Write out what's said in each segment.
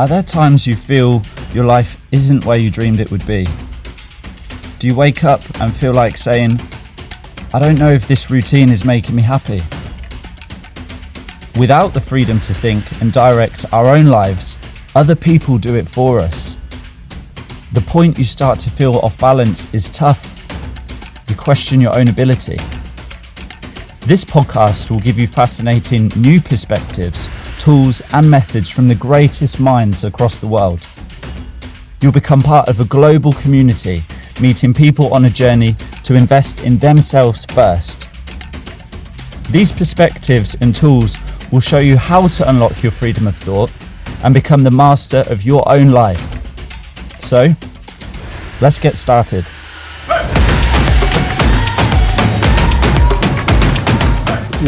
Are there times you feel your life isn't where you dreamed it would be? Do you wake up and feel like saying, I don't know if this routine is making me happy? Without the freedom to think and direct our own lives, other people do it for us. The point you start to feel off balance is tough. You question your own ability. This podcast will give you fascinating new perspectives tools, and methods from the greatest minds across the world. You'll become part of a global community, meeting people on a journey to invest in themselves first. These perspectives and tools will show you how to unlock your freedom of thought and become the master of your own life. So, let's get started.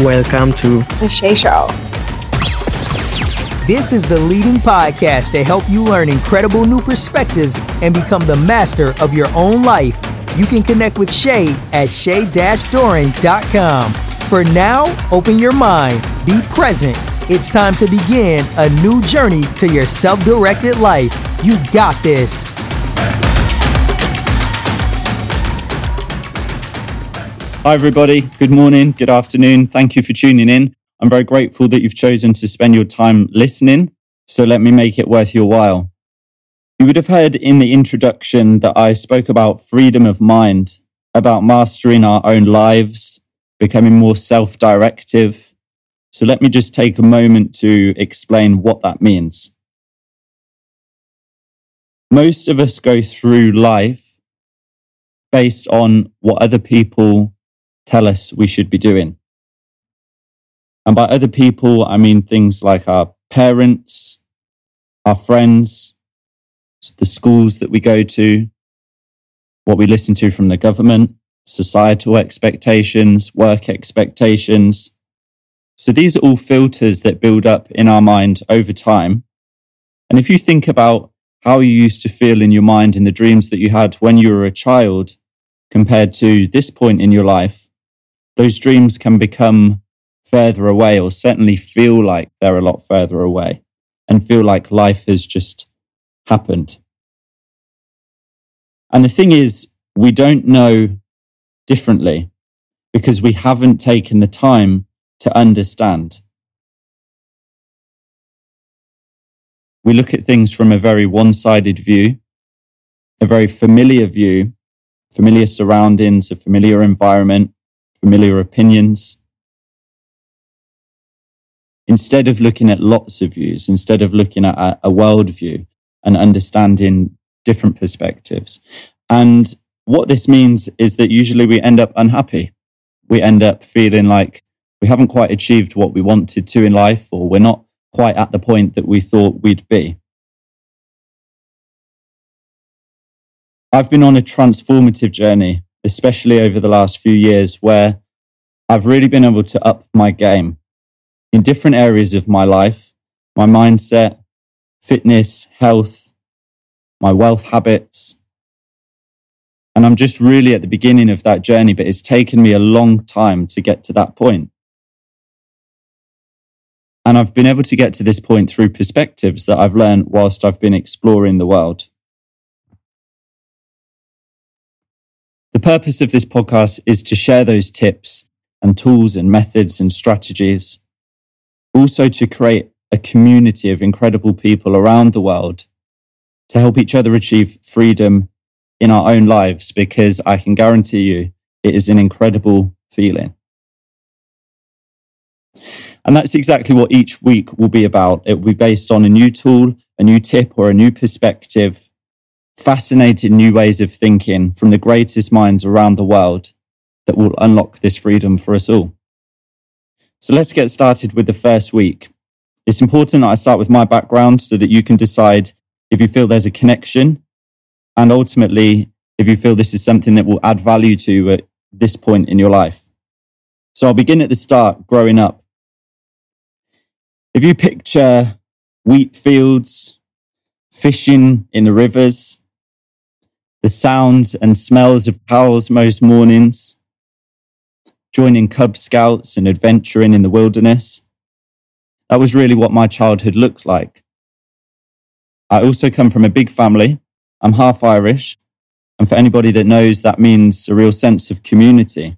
Welcome to The Shay Show. This is the leading podcast to help you learn incredible new perspectives and become the master of your own life. You can connect with Shay at shay-doran.com. For now, open your mind, be present. It's time to begin a new journey to your self-directed life. You got this. Hi, everybody. Good morning, good afternoon. Thank you for tuning in. I'm very grateful that you've chosen to spend your time listening. So let me make it worth your while. You would have heard in the introduction that I spoke about freedom of mind, about mastering our own lives, becoming more self directive. So let me just take a moment to explain what that means. Most of us go through life based on what other people tell us we should be doing. And by other people, I mean things like our parents, our friends, the schools that we go to, what we listen to from the government, societal expectations, work expectations. So these are all filters that build up in our mind over time. And if you think about how you used to feel in your mind in the dreams that you had when you were a child compared to this point in your life, those dreams can become further away or certainly feel like they're a lot further away and feel like life has just happened. And the thing is, we don't know differently because we haven't taken the time to understand. We look at things from a very one sided view, a very familiar view, familiar surroundings, a familiar environment, familiar opinions instead of looking at lots of views, instead of looking at a, a world view and understanding different perspectives. And what this means is that usually we end up unhappy. We end up feeling like we haven't quite achieved what we wanted to in life, or we're not quite at the point that we thought we'd be. I've been on a transformative journey, especially over the last few years, where I've really been able to up my game in different areas of my life my mindset, fitness, health, my wealth habits. And I'm just really at the beginning of that journey, but it's taken me a long time to get to that point. And I've been able to get to this point through perspectives that I've learned whilst I've been exploring the world. The purpose of this podcast is to share those tips and tools and methods and strategies also to create a community of incredible people around the world to help each other achieve freedom in our own lives, because I can guarantee you it is an incredible feeling. And that's exactly what each week will be about. It will be based on a new tool, a new tip, or a new perspective, fascinating new ways of thinking from the greatest minds around the world that will unlock this freedom for us all. So let's get started with the first week. It's important that I start with my background so that you can decide if you feel there's a connection and ultimately if you feel this is something that will add value to at this point in your life. So I'll begin at the start, growing up. If you picture wheat fields, fishing in the rivers, the sounds and smells of cows most mornings, joining Cub Scouts and adventuring in the wilderness. That was really what my childhood looked like. I also come from a big family. I'm half Irish. And for anybody that knows, that means a real sense of community.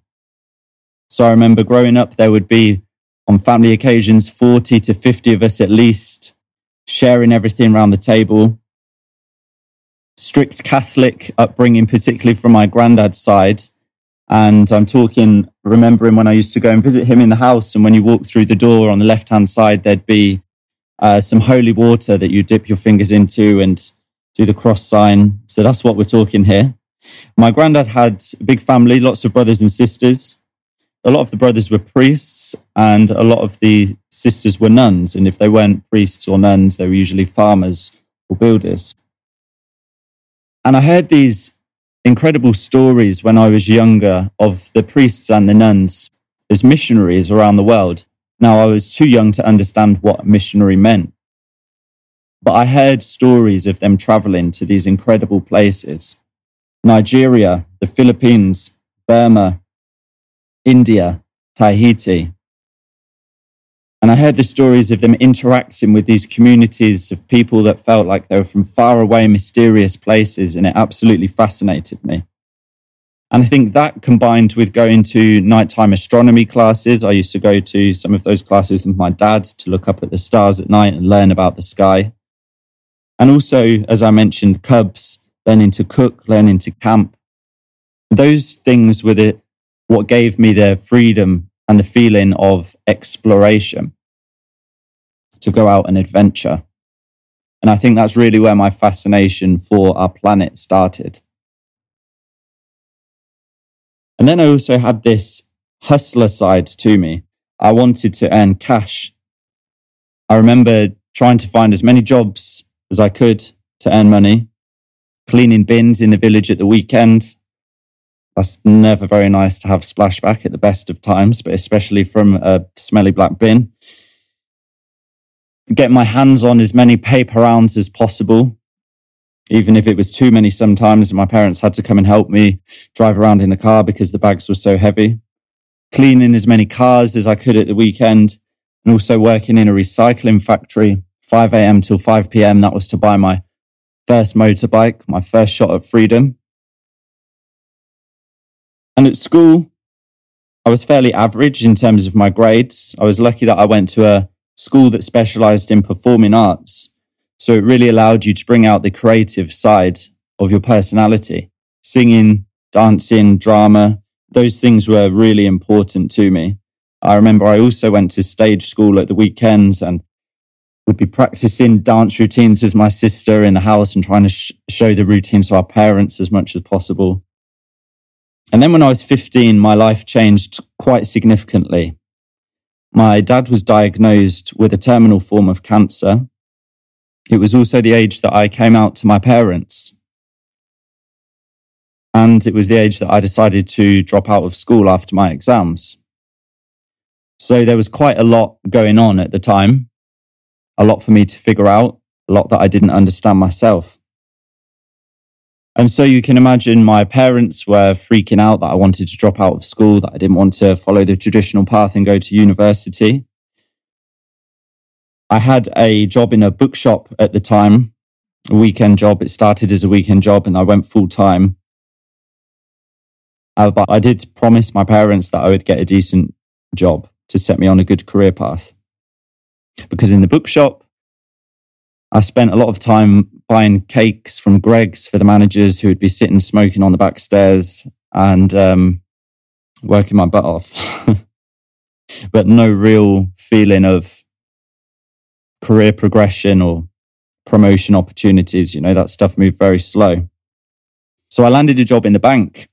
So I remember growing up, there would be on family occasions 40 to 50 of us at least sharing everything around the table. Strict Catholic upbringing, particularly from my granddad's side. And I'm talking, remembering when I used to go and visit him in the house. And when you walk through the door on the left hand side, there'd be uh, some holy water that you dip your fingers into and do the cross sign. So that's what we're talking here. My granddad had a big family, lots of brothers and sisters. A lot of the brothers were priests and a lot of the sisters were nuns. And if they weren't priests or nuns, they were usually farmers or builders. And I heard these incredible stories when I was younger of the priests and the nuns as missionaries around the world. Now, I was too young to understand what missionary meant. But I heard stories of them traveling to these incredible places Nigeria, the Philippines, Burma, India, Tahiti. And I heard the stories of them interacting with these communities of people that felt like they were from far away, mysterious places, and it absolutely fascinated me. And I think that combined with going to nighttime astronomy classes, I used to go to some of those classes with my dad to look up at the stars at night and learn about the sky. And also, as I mentioned, cubs, learning to cook, learning to camp. Those things were the, what gave me the freedom and the feeling of exploration to go out and adventure. And I think that's really where my fascination for our planet started. And then I also had this hustler side to me. I wanted to earn cash. I remember trying to find as many jobs as I could to earn money, cleaning bins in the village at the weekend. That's never very nice to have splashback at the best of times, but especially from a smelly black bin. Get my hands on as many paper rounds as possible even if it was too many sometimes, my parents had to come and help me drive around in the car because the bags were so heavy. Cleaning as many cars as I could at the weekend, and also working in a recycling factory, 5 a.m. till 5 p.m. That was to buy my first motorbike, my first shot at freedom. And at school, I was fairly average in terms of my grades. I was lucky that I went to a school that specialized in performing arts. So it really allowed you to bring out the creative side of your personality. Singing, dancing, drama, those things were really important to me. I remember I also went to stage school at the weekends and would be practicing dance routines with my sister in the house and trying to sh- show the routines to our parents as much as possible. And then when I was 15, my life changed quite significantly. My dad was diagnosed with a terminal form of cancer it was also the age that I came out to my parents. And it was the age that I decided to drop out of school after my exams. So there was quite a lot going on at the time, a lot for me to figure out, a lot that I didn't understand myself. And so you can imagine my parents were freaking out that I wanted to drop out of school, that I didn't want to follow the traditional path and go to university. I had a job in a bookshop at the time, a weekend job. It started as a weekend job and I went full time. Uh, but I did promise my parents that I would get a decent job to set me on a good career path. Because in the bookshop, I spent a lot of time buying cakes from Greggs for the managers who would be sitting smoking on the back stairs and um, working my butt off. but no real feeling of career progression or promotion opportunities. You know, that stuff moved very slow. So I landed a job in the bank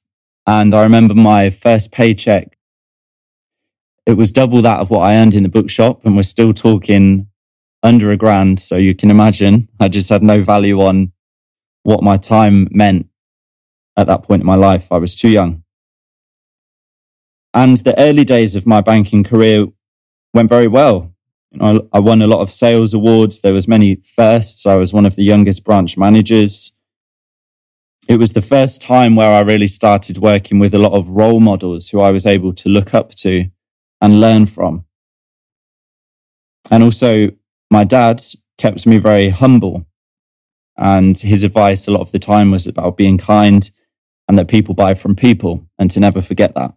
and I remember my first paycheck. It was double that of what I earned in the bookshop and we're still talking under a grand. So you can imagine I just had no value on what my time meant at that point in my life. I was too young. And the early days of my banking career went very well. I, I won a lot of sales awards. There was many firsts. I was one of the youngest branch managers. It was the first time where I really started working with a lot of role models who I was able to look up to and learn from. And also, my dad kept me very humble. And his advice a lot of the time was about being kind and that people buy from people and to never forget that.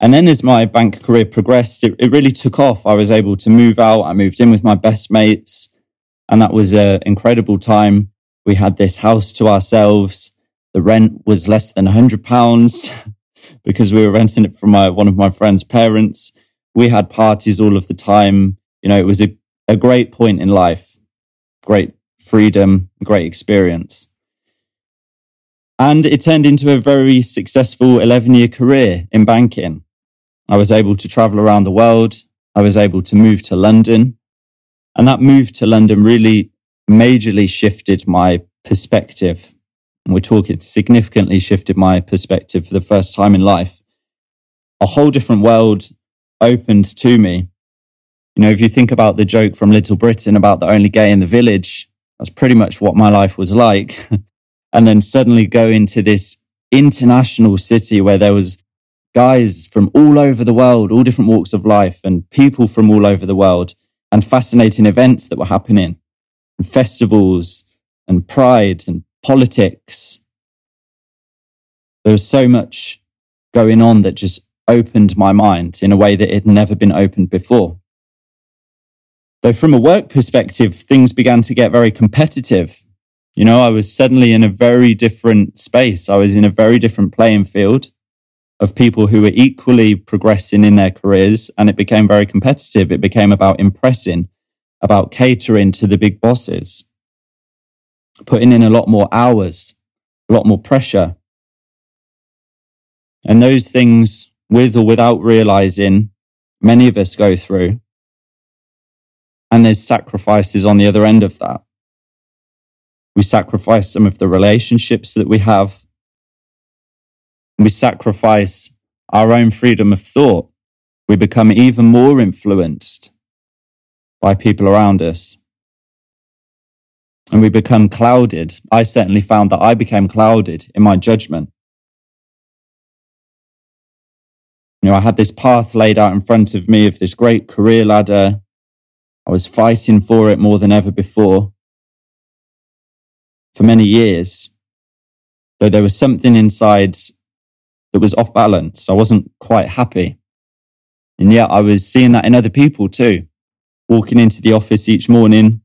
And then as my bank career progressed, it, it really took off. I was able to move out. I moved in with my best mates. And that was an incredible time. We had this house to ourselves. The rent was less than a hundred pounds because we were renting it from my, one of my friend's parents. We had parties all of the time. You know, it was a, a great point in life, great freedom, great experience. And it turned into a very successful 11 year career in banking. I was able to travel around the world. I was able to move to London. And that move to London really majorly shifted my perspective. And we're talking significantly shifted my perspective for the first time in life. A whole different world opened to me. You know, if you think about the joke from Little Britain about the only gay in the village, that's pretty much what my life was like. and then suddenly go into this international city where there was guys from all over the world, all different walks of life and people from all over the world and fascinating events that were happening and festivals and pride and politics. There was so much going on that just opened my mind in a way that it had never been opened before. Though from a work perspective, things began to get very competitive. You know, I was suddenly in a very different space. I was in a very different playing field of people who were equally progressing in their careers and it became very competitive. It became about impressing, about catering to the big bosses, putting in a lot more hours, a lot more pressure. And those things, with or without realizing, many of us go through. And there's sacrifices on the other end of that. We sacrifice some of the relationships that we have we sacrifice our own freedom of thought, we become even more influenced by people around us. And we become clouded. I certainly found that I became clouded in my judgment. You know, I had this path laid out in front of me of this great career ladder. I was fighting for it more than ever before. For many years, though there was something inside that was off balance. I wasn't quite happy. And yet I was seeing that in other people too. Walking into the office each morning,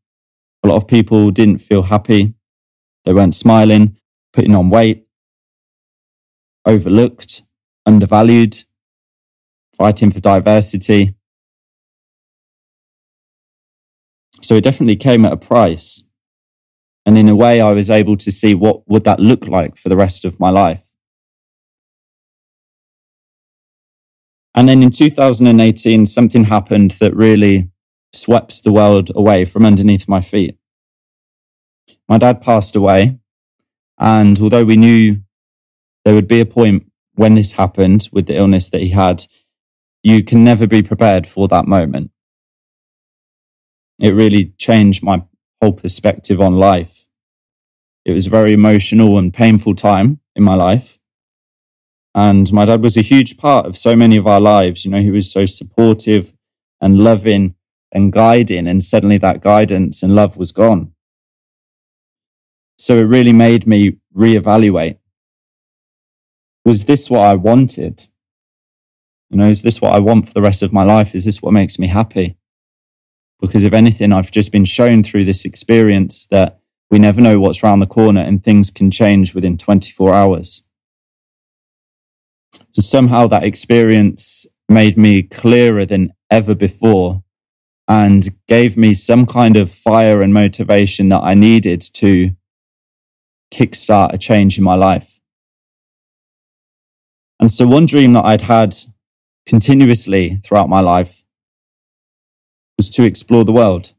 a lot of people didn't feel happy. They weren't smiling, putting on weight, overlooked, undervalued, fighting for diversity. So it definitely came at a price. And in a way, I was able to see what would that look like for the rest of my life. And then in 2018, something happened that really swept the world away from underneath my feet. My dad passed away. And although we knew there would be a point when this happened with the illness that he had, you can never be prepared for that moment. It really changed my whole perspective on life. It was a very emotional and painful time in my life. And my dad was a huge part of so many of our lives. You know, he was so supportive and loving and guiding. And suddenly that guidance and love was gone. So it really made me reevaluate. Was this what I wanted? You know, is this what I want for the rest of my life? Is this what makes me happy? Because if anything, I've just been shown through this experience that we never know what's around the corner and things can change within 24 hours. So somehow that experience made me clearer than ever before and gave me some kind of fire and motivation that I needed to kickstart a change in my life. And so one dream that I'd had continuously throughout my life was to explore the world.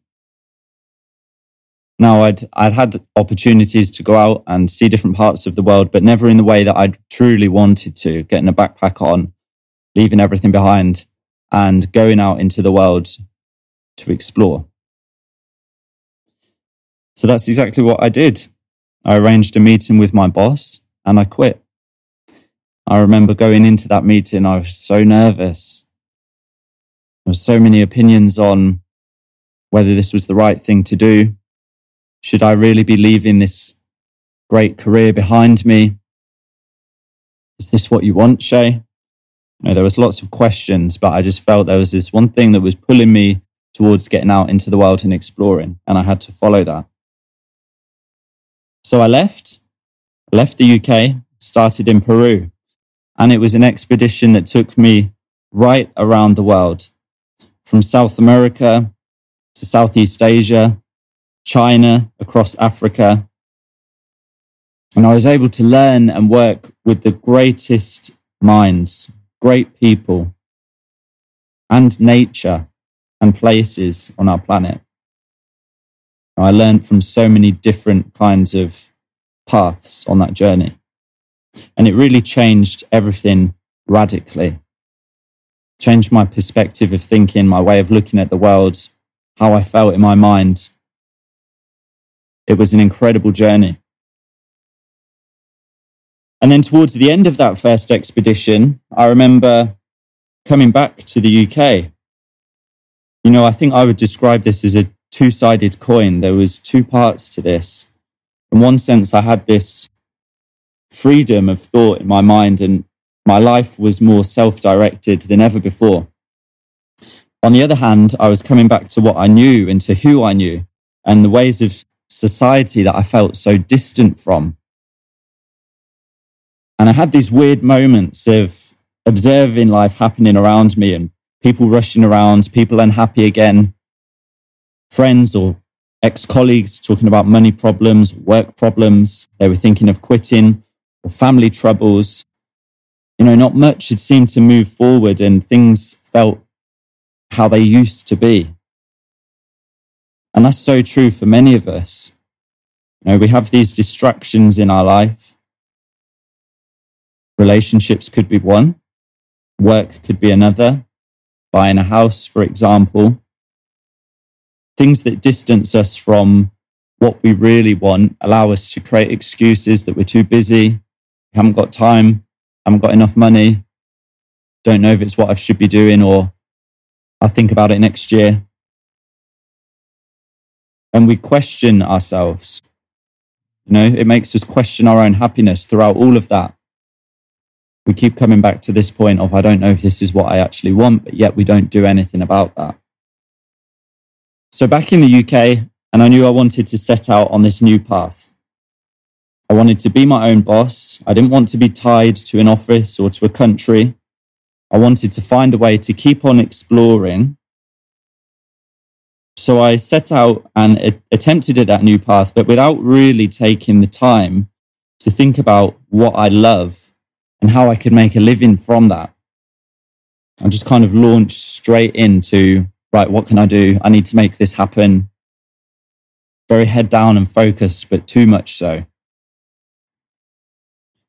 Now, I'd, I'd had opportunities to go out and see different parts of the world, but never in the way that I'd truly wanted to, getting a backpack on, leaving everything behind and going out into the world to explore. So that's exactly what I did. I arranged a meeting with my boss and I quit. I remember going into that meeting, I was so nervous. There were so many opinions on whether this was the right thing to do, Should I really be leaving this great career behind me? Is this what you want, Shay? You know, there was lots of questions, but I just felt there was this one thing that was pulling me towards getting out into the world and exploring, and I had to follow that. So I left, left the UK, started in Peru, and it was an expedition that took me right around the world, from South America to Southeast Asia, China, across Africa. And I was able to learn and work with the greatest minds, great people, and nature and places on our planet. I learned from so many different kinds of paths on that journey. And it really changed everything radically. Changed my perspective of thinking, my way of looking at the world, how I felt in my mind. It was an incredible journey. And then towards the end of that first expedition, I remember coming back to the UK. You know, I think I would describe this as a two sided coin. There was two parts to this. In one sense, I had this freedom of thought in my mind, and my life was more self directed than ever before. On the other hand, I was coming back to what I knew and to who I knew and the ways of society that I felt so distant from. And I had these weird moments of observing life happening around me and people rushing around, people unhappy again, friends or ex colleagues talking about money problems, work problems. They were thinking of quitting family troubles. You know, not much had seemed to move forward and things felt how they used to be. And that's so true for many of us. You know, we have these distractions in our life. Relationships could be one, work could be another, buying a house, for example things that distance us from what we really want allow us to create excuses that we're too busy, haven't got time, haven't got enough money, don't know if it's what I should be doing, or I'll think about it next year. And we question ourselves. You know, it makes us question our own happiness throughout all of that. We keep coming back to this point of, I don't know if this is what I actually want, but yet we don't do anything about that. So back in the UK, and I knew I wanted to set out on this new path. I wanted to be my own boss. I didn't want to be tied to an office or to a country. I wanted to find a way to keep on exploring. So I set out and attempted at that new path, but without really taking the time to think about what I love and how I could make a living from that. I just kind of launched straight into right, what can I do? I need to make this happen. Very head down and focused, but too much so.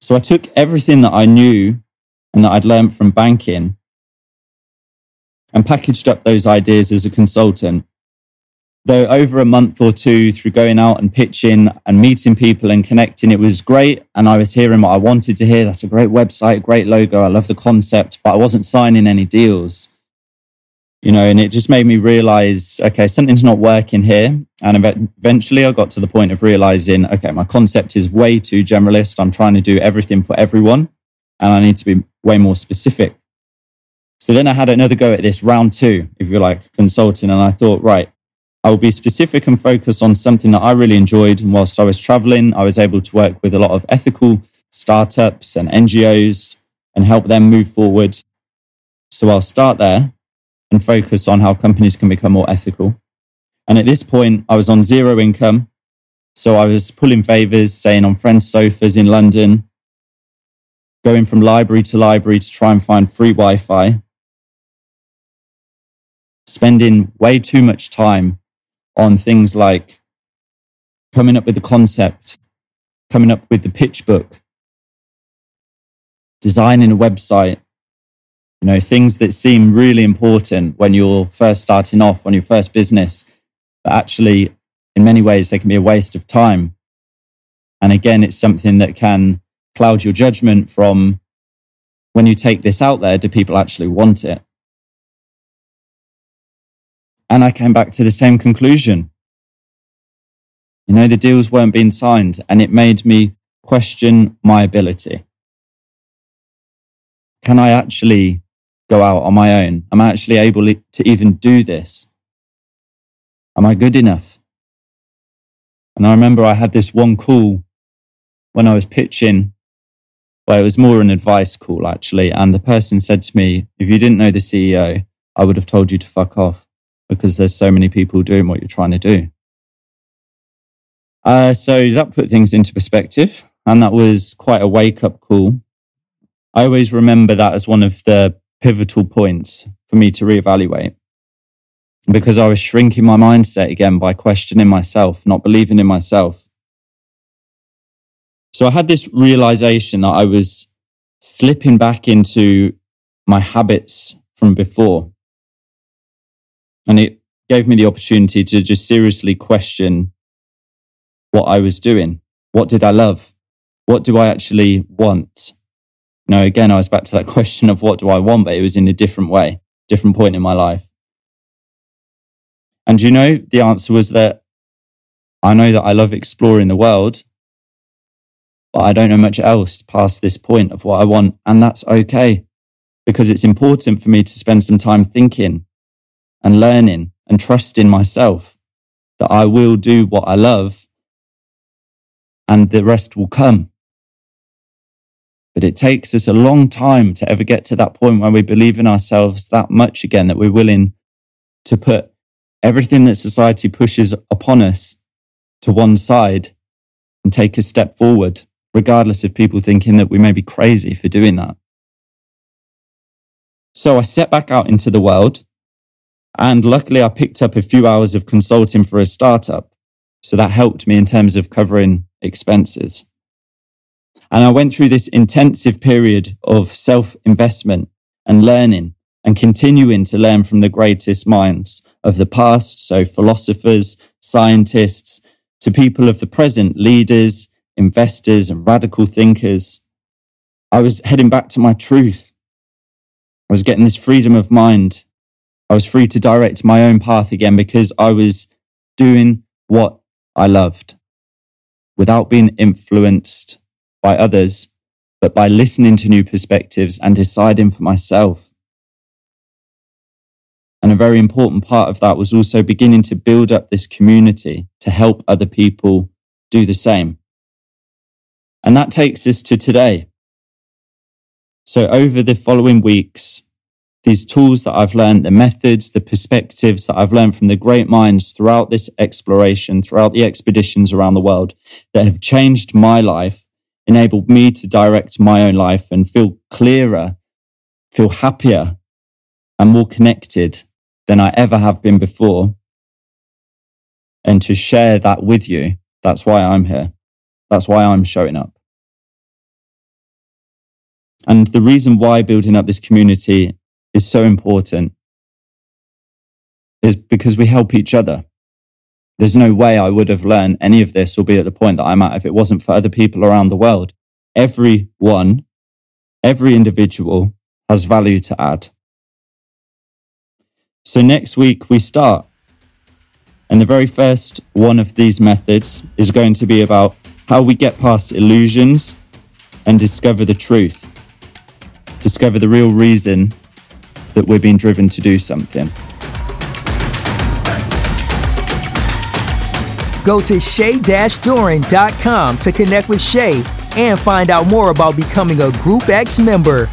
So I took everything that I knew and that I'd learned from banking and packaged up those ideas as a consultant. Though over a month or two through going out and pitching and meeting people and connecting, it was great. And I was hearing what I wanted to hear. That's a great website, great logo. I love the concept, but I wasn't signing any deals you know, and it just made me realize, okay, something's not working here. And eventually I got to the point of realizing, okay, my concept is way too generalist. I'm trying to do everything for everyone and I need to be way more specific. So then I had another go at this round two, if you like, consulting. And I thought, right, I will be specific and focus on something that I really enjoyed. And whilst I was traveling, I was able to work with a lot of ethical startups and NGOs and help them move forward. So I'll start there and focus on how companies can become more ethical. And at this point, I was on zero income. So I was pulling favors, staying on friends' sofas in London, going from library to library to try and find free Wi Fi, spending way too much time on things like coming up with the concept, coming up with the pitch book, designing a website, you know, things that seem really important when you're first starting off on your first business, but actually, in many ways, they can be a waste of time. And again, it's something that can cloud your judgment from when you take this out there, do people actually want it? And I came back to the same conclusion. You know, the deals weren't being signed, and it made me question my ability. Can I actually go out on my own? Am I actually able to even do this? Am I good enough? And I remember I had this one call when I was pitching, where it was more an advice call actually. And the person said to me, if you didn't know the CEO, I would have told you to fuck off because there's so many people doing what you're trying to do. Uh, so that put things into perspective. And that was quite a wake up call. I always remember that as one of the pivotal points for me to reevaluate because I was shrinking my mindset again by questioning myself, not believing in myself. So I had this realization that I was slipping back into my habits from before. And it gave me the opportunity to just seriously question what I was doing. What did I love? What do I actually want? Know, again, I was back to that question of what do I want, but it was in a different way, different point in my life. And you know, the answer was that I know that I love exploring the world, but I don't know much else past this point of what I want. And that's okay because it's important for me to spend some time thinking and learning and trusting myself that I will do what I love and the rest will come. But it takes us a long time to ever get to that point where we believe in ourselves that much again that we're willing to put everything that society pushes upon us to one side and take a step forward, regardless of people thinking that we may be crazy for doing that. So I set back out into the world and luckily I picked up a few hours of consulting for a startup. So that helped me in terms of covering expenses. And I went through this intensive period of self investment and learning and continuing to learn from the greatest minds of the past. So philosophers, scientists, to people of the present, leaders, investors, and radical thinkers. I was heading back to my truth. I was getting this freedom of mind. I was free to direct my own path again because I was doing what I loved without being influenced by others, but by listening to new perspectives and deciding for myself. And a very important part of that was also beginning to build up this community to help other people do the same. And that takes us to today. So over the following weeks, these tools that I've learned, the methods, the perspectives that I've learned from the great minds throughout this exploration, throughout the expeditions around the world that have changed my life, enabled me to direct my own life and feel clearer, feel happier and more connected than I ever have been before. And to share that with you, that's why I'm here. That's why I'm showing up. And the reason why building up this community is so important is because we help each other. There's no way I would have learned any of this or be at the point that I'm at if it wasn't for other people around the world. Everyone, every individual has value to add. So next week we start. And the very first one of these methods is going to be about how we get past illusions and discover the truth. Discover the real reason that we're being driven to do something. Go to shay-doran.com to connect with Shay and find out more about becoming a Group X member.